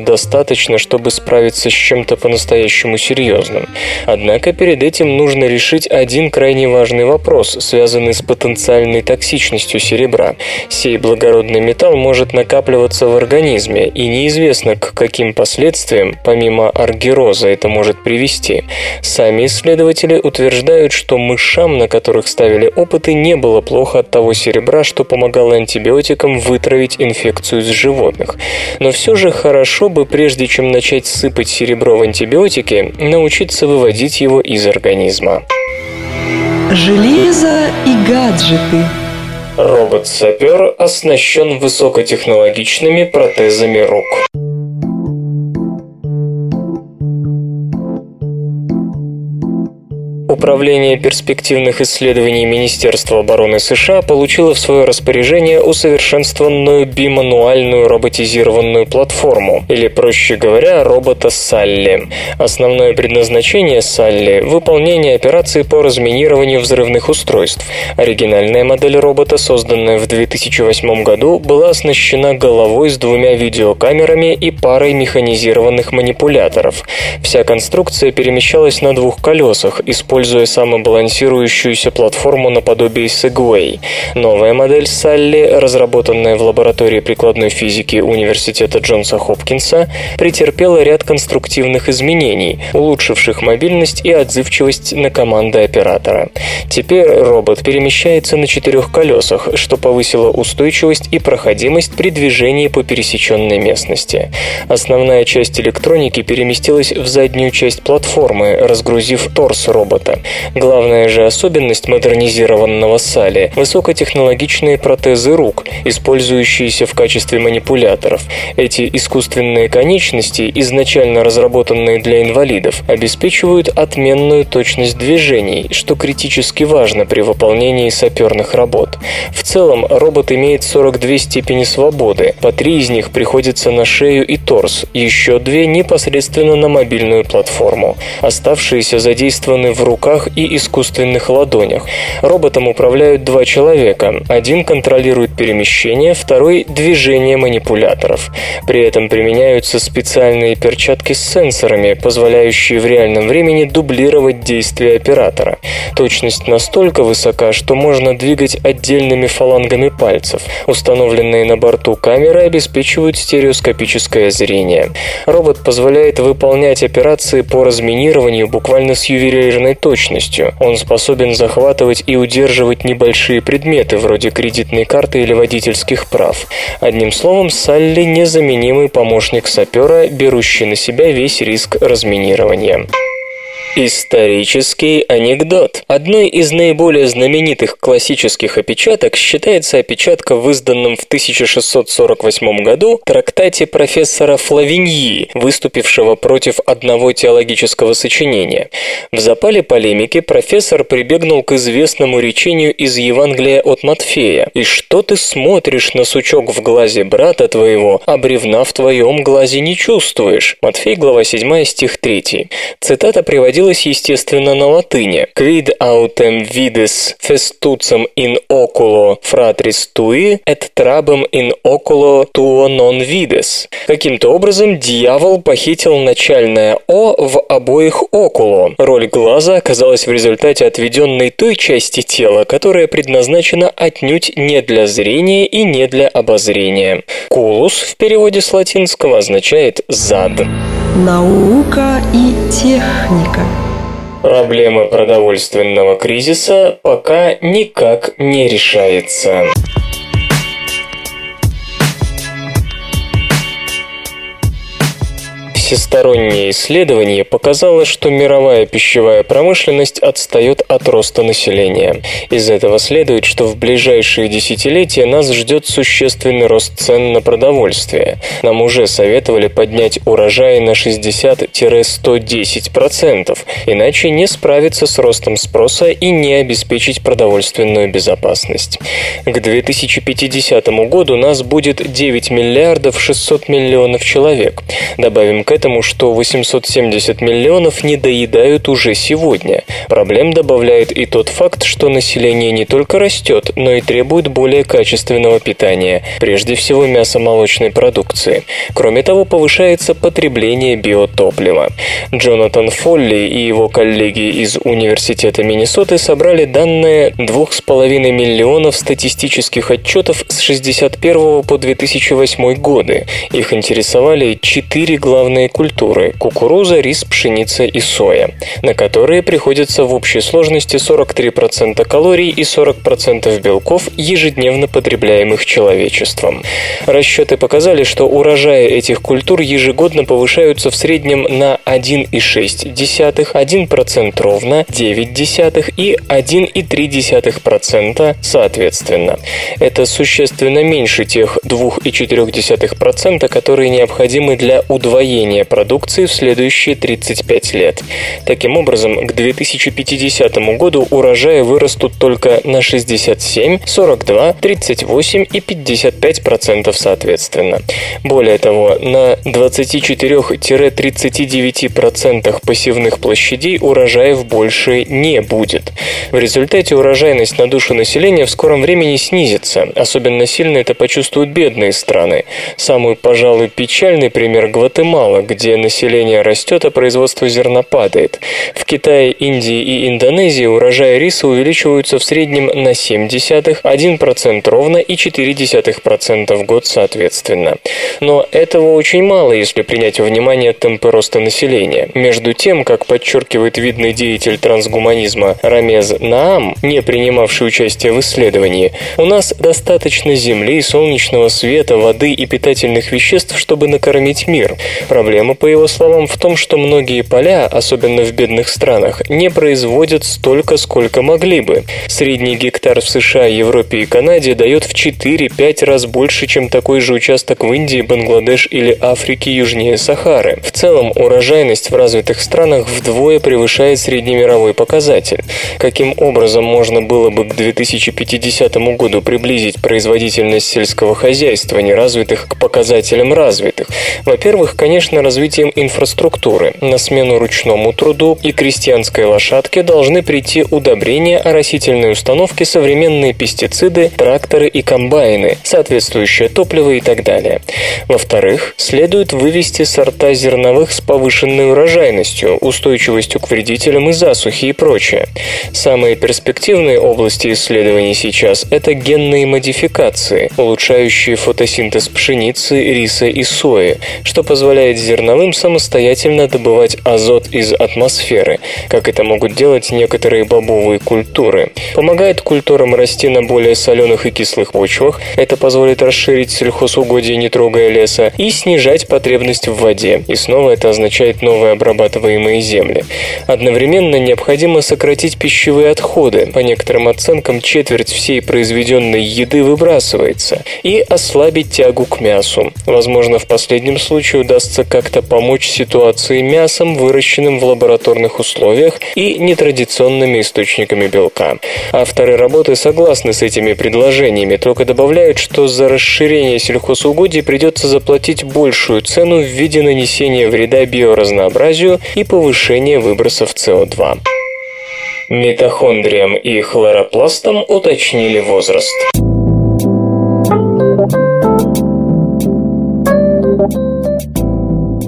достаточно, чтобы справиться с чем-то по-настоящему серьезным. Однако перед этим нужно решить один крайне важный вопрос, связанный с потенциальной токсичностью серебра. Сей благородный металл может накапливаться в организме, и неизвестно, к каким последствиям, помимо аргироза, это может привести. Сами исследователи утверждают, что мышам, на которых ставили опыты, не было плохо от того серебра, что помогало антибиотикам вытравить инфекцию из животных. Но все же хорошо бы, прежде чем начать сыпать серебро в антибиотики, научиться выводить его из организма. Железо и гаджеты. Робот-сапер оснащен высокотехнологичными протезами рук. Управление перспективных исследований Министерства обороны США получило в свое распоряжение усовершенствованную бимануальную роботизированную платформу, или, проще говоря, робота Салли. Основное предназначение Салли – выполнение операций по разминированию взрывных устройств. Оригинальная модель робота, созданная в 2008 году, была оснащена головой с двумя видеокамерами и парой механизированных манипуляторов. Вся конструкция перемещалась на двух колесах, используя используя самобалансирующуюся платформу наподобие Segway. Новая модель Салли, разработанная в лаборатории прикладной физики Университета Джонса Хопкинса, претерпела ряд конструктивных изменений, улучшивших мобильность и отзывчивость на команды оператора. Теперь робот перемещается на четырех колесах, что повысило устойчивость и проходимость при движении по пересеченной местности. Основная часть электроники переместилась в заднюю часть платформы, разгрузив торс робота робота. Главная же особенность модернизированного Сали – высокотехнологичные протезы рук, использующиеся в качестве манипуляторов. Эти искусственные конечности, изначально разработанные для инвалидов, обеспечивают отменную точность движений, что критически важно при выполнении саперных работ. В целом, робот имеет 42 степени свободы, по три из них приходится на шею и торс, еще две непосредственно на мобильную платформу. Оставшиеся задействованы в руках руках и искусственных ладонях. Роботом управляют два человека. Один контролирует перемещение, второй – движение манипуляторов. При этом применяются специальные перчатки с сенсорами, позволяющие в реальном времени дублировать действия оператора. Точность настолько высока, что можно двигать отдельными фалангами пальцев. Установленные на борту камеры обеспечивают стереоскопическое зрение. Робот позволяет выполнять операции по разминированию буквально с ювелирной точностью точностью. Он способен захватывать и удерживать небольшие предметы, вроде кредитной карты или водительских прав. Одним словом, Салли – незаменимый помощник сапера, берущий на себя весь риск разминирования. Исторический анекдот. Одной из наиболее знаменитых классических опечаток считается опечатка в изданном в 1648 году трактате профессора Флавиньи, выступившего против одного теологического сочинения. В запале полемики профессор прибегнул к известному речению из Евангелия от Матфея «И что ты смотришь на сучок в глазе брата твоего, а бревна в твоем глазе не чувствуешь?» Матфей, глава 7, стих 3. Цитата приводила переводилось, естественно, на латыни. «Quid autem vides festucem in oculo fratris tui, et trabem in oculo tuo non vides». Каким-то образом дьявол похитил начальное «о» в обоих «окуло». Роль глаза оказалась в результате отведенной той части тела, которая предназначена отнюдь не для зрения и не для обозрения. «Кулус» в переводе с латинского означает «зад». Наука и техника. Проблема продовольственного кризиса пока никак не решается. Всестороннее исследование показало, что мировая пищевая промышленность отстает от роста населения. Из этого следует, что в ближайшие десятилетия нас ждет существенный рост цен на продовольствие. Нам уже советовали поднять урожай на 60-110%, иначе не справиться с ростом спроса и не обеспечить продовольственную безопасность. К 2050 году нас будет 9 миллиардов 600 миллионов человек. Добавим к этому, что 870 миллионов не доедают уже сегодня. Проблем добавляет и тот факт, что население не только растет, но и требует более качественного питания, прежде всего мясомолочной продукции. Кроме того, повышается потребление биотоплива. Джонатан Фолли и его коллеги из Университета Миннесоты собрали данные 2,5 миллионов статистических отчетов с 61 по 2008 годы. Их интересовали четыре главные культуры – кукуруза, рис, пшеница и соя, на которые приходится в общей сложности 43% калорий и 40% белков, ежедневно потребляемых человечеством. Расчеты показали, что урожаи этих культур ежегодно повышаются в среднем на 1,6, 1% ровно, 9 и 1,3% соответственно. Это существенно меньше тех 2,4%, которые необходимы для удвоения продукции в следующие 35 лет. Таким образом, к 2050 году урожаи вырастут только на 67, 42, 38 и 55% соответственно. Более того, на 24-39% посевных площадей урожаев больше не будет. В результате урожайность на душу населения в скором времени снизится. Особенно сильно это почувствуют бедные страны. Самый, пожалуй, печальный пример Гватемала, где население растет, а производство зерна падает. В Китае, Индии и Индонезии урожаи риса увеличиваются в среднем на 0,7, 1% ровно и 0,4% в год соответственно. Но этого очень мало, если принять во внимание темпы роста населения. Между тем, как подчеркивает видный деятель трансгуманизма Рамез Наам, не принимавший участие в исследовании, у нас достаточно земли, солнечного света, воды и питательных веществ, чтобы накормить мир. Проблема, по его словам, в том, что многие поля, особенно в бедных странах, не производят столько, сколько могли бы. Средний гектар в США, Европе и Канаде дает в 4-5 раз больше, чем такой же участок в Индии, Бангладеш или Африке южнее Сахары. В целом, урожайность в развитых странах вдвое превышает среднемировой показатель. Каким образом можно было бы к 2050 году приблизить производительность сельского хозяйства неразвитых к показателям развитых? Во-первых, конечно, развитием инфраструктуры. На смену ручному труду и крестьянской лошадке должны прийти удобрения, оросительные установки, современные пестициды, тракторы и комбайны, соответствующее топливо и так далее. Во-вторых, следует вывести сорта зерновых с повышенной урожайностью, устойчивостью к вредителям и засухи и прочее. Самые перспективные области исследований сейчас – это генные модификации, улучшающие фотосинтез пшеницы, риса и сои, что позволяет зерновым самостоятельно добывать азот из атмосферы, как это могут делать некоторые бобовые культуры. Помогает культурам расти на более соленых и кислых почвах, это позволит расширить сельхозугодие, не трогая леса, и снижать потребность в воде. И снова это означает новые обрабатываемые земли. Одновременно необходимо сократить пищевые отходы. По некоторым оценкам, четверть всей произведенной еды выбрасывается. И ослабить тягу к мясу. Возможно, в последнем случае удастся как-то помочь ситуации мясом, выращенным в лабораторных условиях и нетрадиционными источниками белка. Авторы работы согласны с этими предложениями, только добавляют, что за расширение сельхозугодий придется заплатить большую цену в виде нанесения вреда биоразнообразию и повышения выбросов СО2. Митохондриям и хлоропластам уточнили возраст.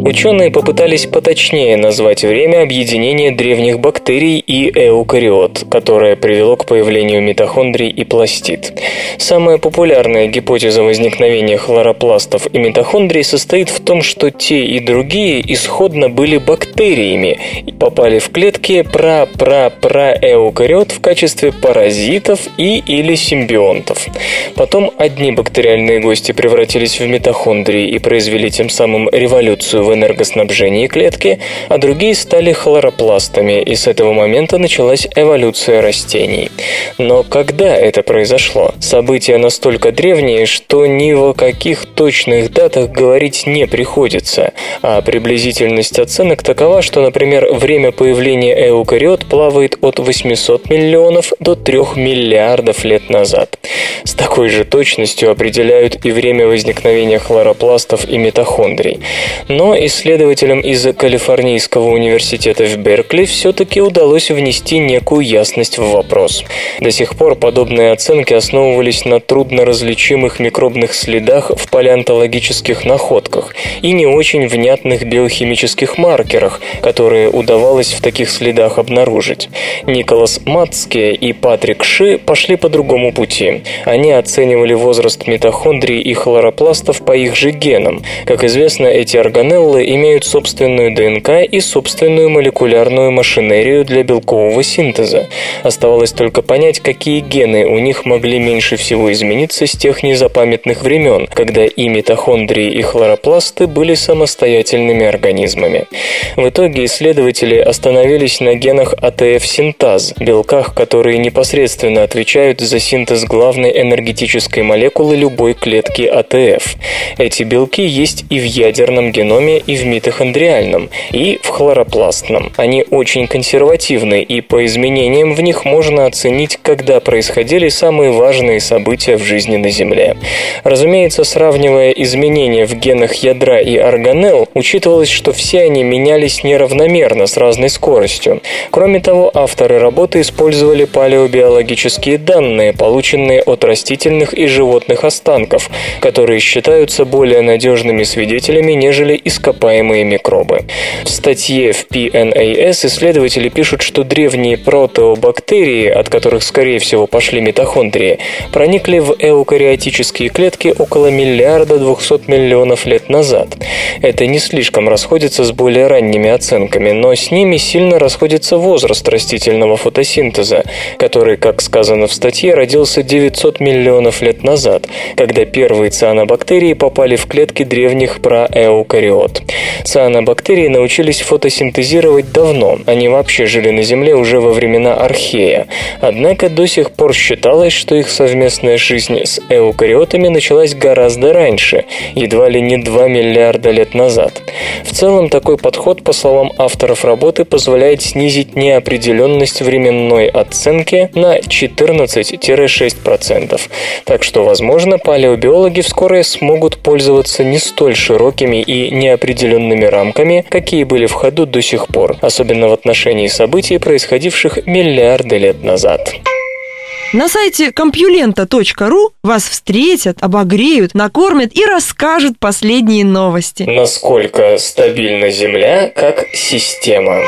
Ученые попытались поточнее назвать время объединения древних бактерий и эукариот, которое привело к появлению митохондрий и пластид. Самая популярная гипотеза возникновения хлоропластов и митохондрий состоит в том, что те и другие исходно были бактериями и попали в клетки пра-пра-пра-эукариот в качестве паразитов и или симбионтов. Потом одни бактериальные гости превратились в митохондрии и произвели тем самым революцию в энергоснабжении клетки, а другие стали хлоропластами, и с этого момента началась эволюция растений. Но когда это произошло? События настолько древние, что ни о каких точных датах говорить не приходится, а приблизительность оценок такова, что, например, время появления эукариот плавает от 800 миллионов до 3 миллиардов лет назад. С такой же точностью определяют и время возникновения хлоропластов и митохондрий. Но исследователям из Калифорнийского университета в Беркли все-таки удалось внести некую ясность в вопрос. До сих пор подобные оценки основывались на трудно различимых микробных следах в палеонтологических находках и не очень внятных биохимических маркерах, которые удавалось в таких следах обнаружить. Николас Мацке и Патрик Ши пошли по другому пути. Они оценивали возраст митохондрий и хлоропластов по их же генам. Как известно, эти органеллы имеют собственную ДНК и собственную молекулярную машинерию для белкового синтеза. Оставалось только понять, какие гены у них могли меньше всего измениться с тех незапамятных времен, когда и митохондрии, и хлоропласты были самостоятельными организмами. В итоге исследователи остановились на генах АТФ-синтаз, белках, которые непосредственно отвечают за синтез главной энергетической молекулы любой клетки АТФ. Эти белки есть и в ядерном геноме, и в митохондриальном, и в хлоропластном. Они очень консервативны, и по изменениям в них можно оценить, когда происходили самые важные события в жизни на Земле. Разумеется, сравнивая изменения в генах ядра и органелл, учитывалось, что все они менялись неравномерно с разной скоростью. Кроме того, авторы работы использовали палеобиологические данные, полученные от растительных и животных останков, которые считаются более надежными свидетелями, нежели ископаемые микробы. В статье в PNAS исследователи пишут, что древние протеобактерии, от которых, скорее всего, пошли митохондрии, проникли в эукариотические клетки около миллиарда 200 миллионов лет назад. Это не слишком расходится с более ранними оценками, но с ними сильно расходится возраст растительного фотосинтеза, который, как сказано в статье, родился 900 миллионов лет назад, когда первые цианобактерии попали в клетки древних проэукариот. Цианобактерии научились фотосинтезировать давно, они вообще жили на Земле уже во времена архея. Однако до сих пор считалось, что их совместная жизнь с эукариотами началась гораздо раньше, едва ли не 2 миллиарда лет назад. В целом, такой подход, по словам авторов работы, позволяет снизить неопределенность временной оценки на 14-6%. Так что, возможно, палеобиологи вскоре смогут пользоваться не столь широкими и неопределенными рамками, какие были в ходу до сих пор, особенно в отношении событий, происходивших миллиарды лет назад. На сайте компьюлента.ру вас встретят, обогреют, накормят и расскажут последние новости. Насколько стабильна Земля как система.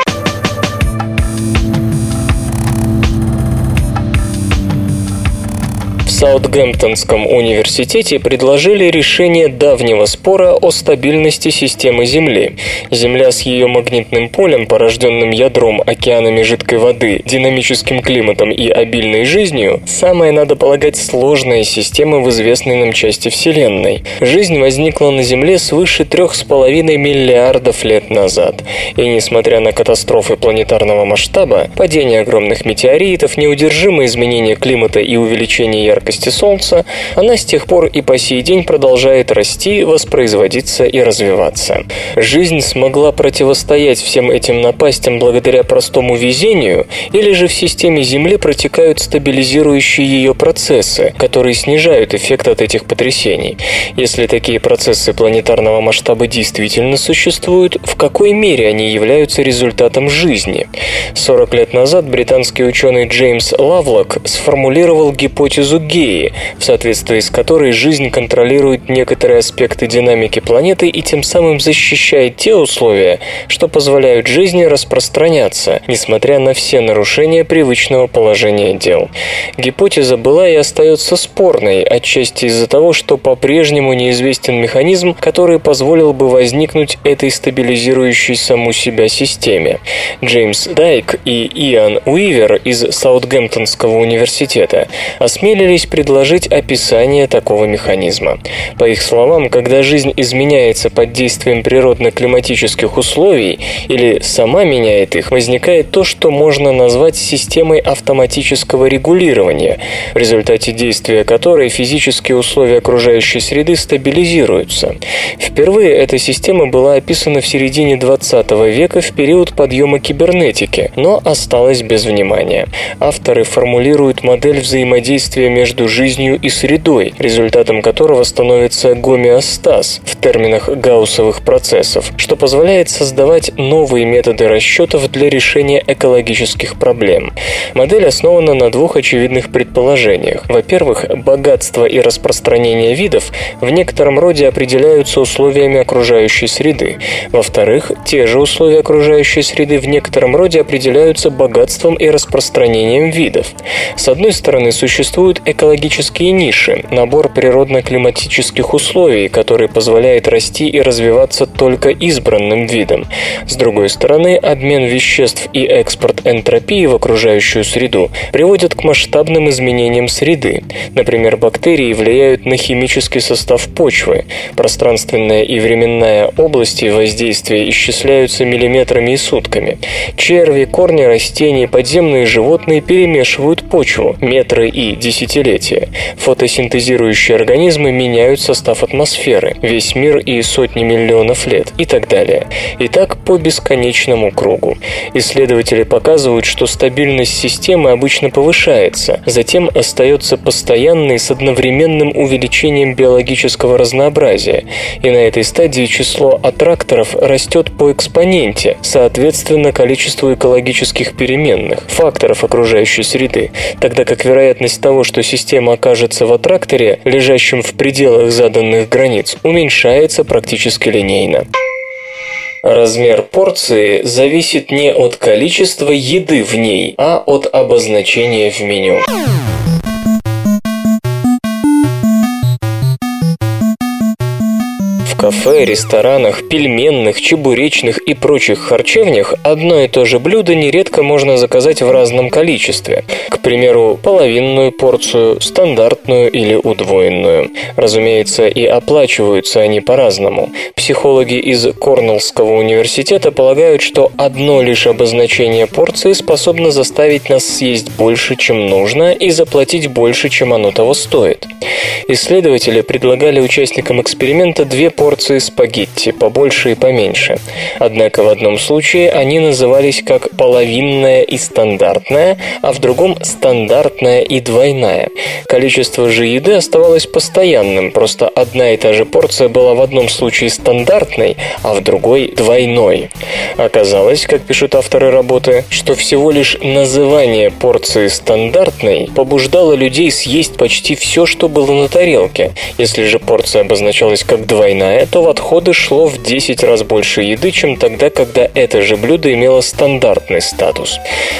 Саутгемптонском университете предложили решение давнего спора о стабильности системы Земли. Земля с ее магнитным полем, порожденным ядром, океанами жидкой воды, динамическим климатом и обильной жизнью – самая, надо полагать, сложная система в известной нам части Вселенной. Жизнь возникла на Земле свыше трех с половиной миллиардов лет назад. И несмотря на катастрофы планетарного масштаба, падение огромных метеоритов, неудержимые изменения климата и увеличение яркости яркости Солнца, она с тех пор и по сей день продолжает расти, воспроизводиться и развиваться. Жизнь смогла противостоять всем этим напастям благодаря простому везению, или же в системе Земли протекают стабилизирующие ее процессы, которые снижают эффект от этих потрясений. Если такие процессы планетарного масштаба действительно существуют, в какой мере они являются результатом жизни? 40 лет назад британский ученый Джеймс Лавлок сформулировал гипотезу Геи, в соответствии с которой жизнь контролирует некоторые аспекты динамики планеты и тем самым защищает те условия, что позволяют жизни распространяться, несмотря на все нарушения привычного положения дел. Гипотеза была и остается спорной, отчасти из-за того, что по-прежнему неизвестен механизм, который позволил бы возникнуть этой стабилизирующей саму себя системе. Джеймс Дайк и Иоанн Уивер из Саутгемптонского университета осмелились предложить описание такого механизма. По их словам, когда жизнь изменяется под действием природно-климатических условий или сама меняет их, возникает то, что можно назвать системой автоматического регулирования, в результате действия которой физические условия окружающей среды стабилизируются. Впервые эта система была описана в середине 20 века в период подъема кибернетики, но осталась без внимания. Авторы формулируют модель взаимодействия между жизнью и средой, результатом которого становится гомеостаз в терминах гауссовых процессов, что позволяет создавать новые методы расчетов для решения экологических проблем. Модель основана на двух очевидных предположениях. Во-первых, богатство и распространение видов в некотором роде определяются условиями окружающей среды. Во-вторых, те же условия окружающей среды в некотором роде определяются богатством и распространением видов. С одной стороны, существуют экологические ниши, набор природно-климатических условий, который позволяет расти и развиваться только избранным видам. С другой стороны, обмен веществ и экспорт энтропии в окружающую среду приводят к масштабным изменениям среды. Например, бактерии влияют на химический состав почвы. Пространственная и временная области воздействия исчисляются миллиметрами и сутками. Черви, корни растений, подземные животные перемешивают почву метры и десятилетия. Фотосинтезирующие организмы меняют состав атмосферы, весь мир и сотни миллионов лет и так далее. И так по бесконечному кругу. Исследователи показывают, что стабильность системы обычно повышается, затем остается постоянной с одновременным увеличением биологического разнообразия, и на этой стадии число аттракторов растет по экспоненте, соответственно количеству экологических переменных, факторов окружающей среды, тогда как вероятность того, что система окажется в аттракторе, лежащем в пределах заданных границ, уменьшается практически линейно. Размер порции зависит не от количества еды в ней, а от обозначения в меню. Кафе, ресторанах, пельменных, чебуречных и прочих харчевнях одно и то же блюдо нередко можно заказать в разном количестве. К примеру, половинную порцию, стандартную или удвоенную. Разумеется, и оплачиваются они по-разному. Психологи из Корнеллского университета полагают, что одно лишь обозначение порции способно заставить нас съесть больше, чем нужно, и заплатить больше, чем оно того стоит. Исследователи предлагали участникам эксперимента две порции порции спагетти, побольше и поменьше. Однако в одном случае они назывались как половинная и стандартная, а в другом стандартная и двойная. Количество же еды оставалось постоянным, просто одна и та же порция была в одном случае стандартной, а в другой двойной. Оказалось, как пишут авторы работы, что всего лишь называние порции стандартной побуждало людей съесть почти все, что было на тарелке. Если же порция обозначалась как двойная, то в отходы шло в 10 раз больше еды, чем тогда, когда это же блюдо имело стандартный статус.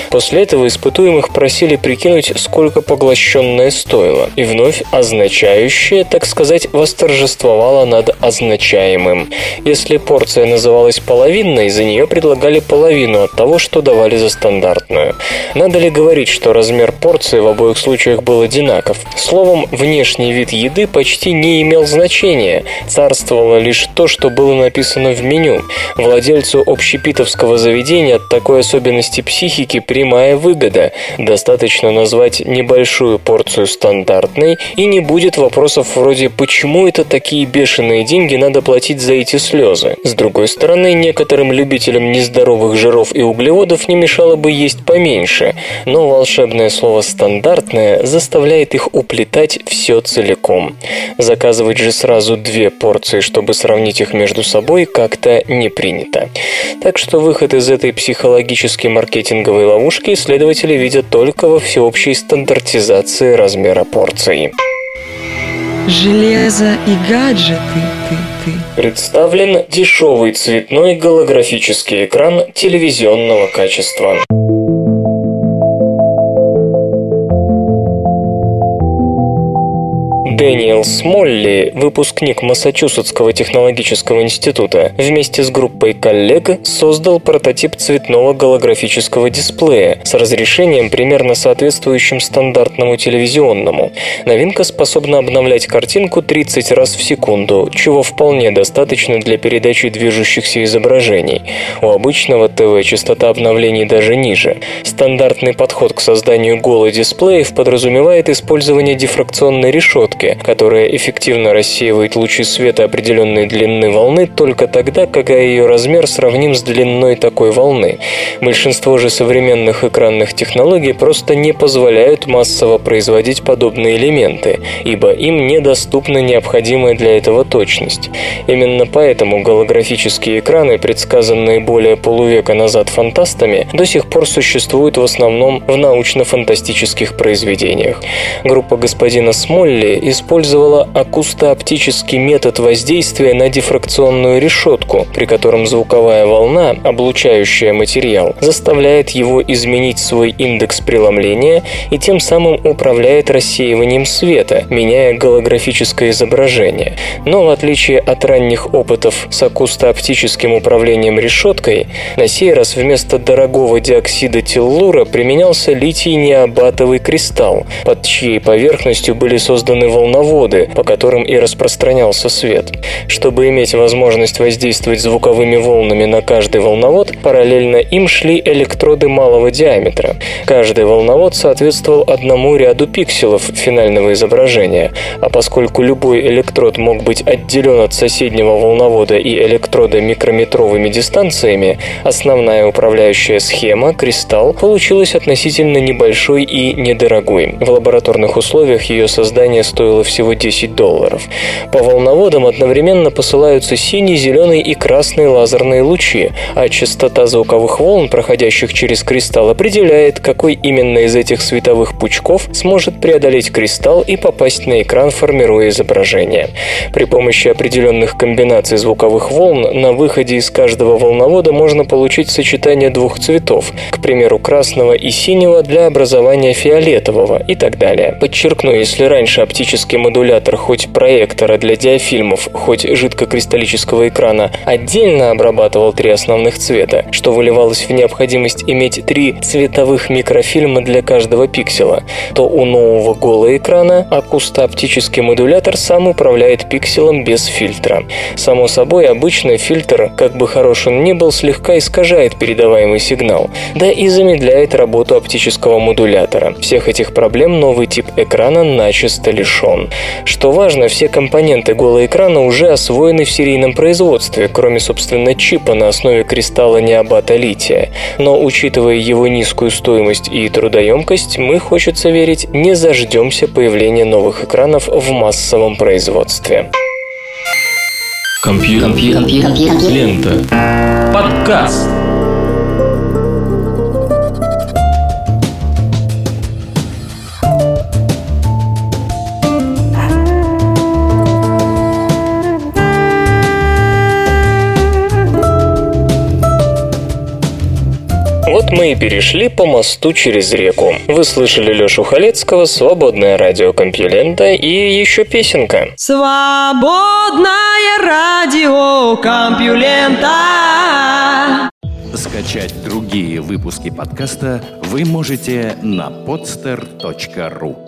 После этого испытуемых просили прикинуть, сколько поглощенное стоило, и вновь означающее, так сказать, восторжествовало над означаемым. Если порция называлась половинной, за нее предлагали половину от того, что давали за стандартную. Надо ли говорить, что размер порции в обоих случаях был одинаков? Словом, внешний вид еды почти не имел значения, царствовал устраивало лишь то, что было написано в меню. Владельцу общепитовского заведения от такой особенности психики прямая выгода. Достаточно назвать небольшую порцию стандартной, и не будет вопросов вроде «почему это такие бешеные деньги надо платить за эти слезы?». С другой стороны, некоторым любителям нездоровых жиров и углеводов не мешало бы есть поменьше, но волшебное слово «стандартное» заставляет их уплетать все целиком. Заказывать же сразу две порции, что чтобы сравнить их между собой, как-то не принято. Так что выход из этой психологически маркетинговой ловушки исследователи видят только во всеобщей стандартизации размера порции. Железо и гаджеты ты, ты. Представлен дешевый цветной голографический экран телевизионного качества. Дэниел Смолли, выпускник Массачусетского технологического института, вместе с группой коллег создал прототип цветного голографического дисплея с разрешением примерно соответствующим стандартному телевизионному. Новинка способна обновлять картинку 30 раз в секунду, чего вполне достаточно для передачи движущихся изображений. У обычного ТВ частота обновлений даже ниже. Стандартный подход к созданию голых дисплеев подразумевает использование дифракционной решетки, которая эффективно рассеивает лучи света определенной длины волны только тогда, когда ее размер сравним с длиной такой волны. Большинство же современных экранных технологий просто не позволяют массово производить подобные элементы, ибо им недоступна необходимая для этого точность. Именно поэтому голографические экраны, предсказанные более полувека назад фантастами, до сих пор существуют в основном в научно-фантастических произведениях. Группа господина Смолли использовала акустооптический метод воздействия на дифракционную решетку, при котором звуковая волна, облучающая материал, заставляет его изменить свой индекс преломления и тем самым управляет рассеиванием света, меняя голографическое изображение. Но в отличие от ранних опытов с акустооптическим управлением решеткой, на сей раз вместо дорогого диоксида теллура применялся литий-необатовый кристалл, под чьей поверхностью были созданы волноводы, по которым и распространялся свет. Чтобы иметь возможность воздействовать звуковыми волнами на каждый волновод, параллельно им шли электроды малого диаметра. Каждый волновод соответствовал одному ряду пикселов финального изображения, а поскольку любой электрод мог быть отделен от соседнего волновода и электрода микрометровыми дистанциями, основная управляющая схема, кристалл, получилась относительно небольшой и недорогой. В лабораторных условиях ее создание стоило всего 10 долларов. По волноводам одновременно посылаются синий, зеленый и красный лазерные лучи, а частота звуковых волн, проходящих через кристалл, определяет, какой именно из этих световых пучков сможет преодолеть кристалл и попасть на экран, формируя изображение. При помощи определенных комбинаций звуковых волн на выходе из каждого волновода можно получить сочетание двух цветов, к примеру, красного и синего для образования фиолетового и так далее. Подчеркну, если раньше оптический модулятор хоть проектора для диафильмов, хоть жидкокристаллического экрана отдельно обрабатывал три основных цвета, что выливалось в необходимость иметь три цветовых микрофильма для каждого пикселя, то у нового голого экрана акустооптический модулятор сам управляет пикселом без фильтра. Само собой, обычный фильтр, как бы хорош он ни был, слегка искажает передаваемый сигнал, да и замедляет работу оптического модулятора. Всех этих проблем новый тип экрана начисто лишен. Что важно, все компоненты голого экрана уже освоены в серийном производстве, кроме, собственно, чипа на основе кристалла необата лития. Но, учитывая его низкую стоимость и трудоемкость, мы, хочется верить, не заждемся появления новых экранов в массовом производстве. Компьютер. Компьютер. Компьютер. Лента. Подкаст. Вот мы и перешли по мосту через реку. Вы слышали Лешу Халецкого, «Свободное радио Компьюлента» и еще песенка. Свободное радио Компьюлента. Скачать другие выпуски подкаста вы можете на podster.ru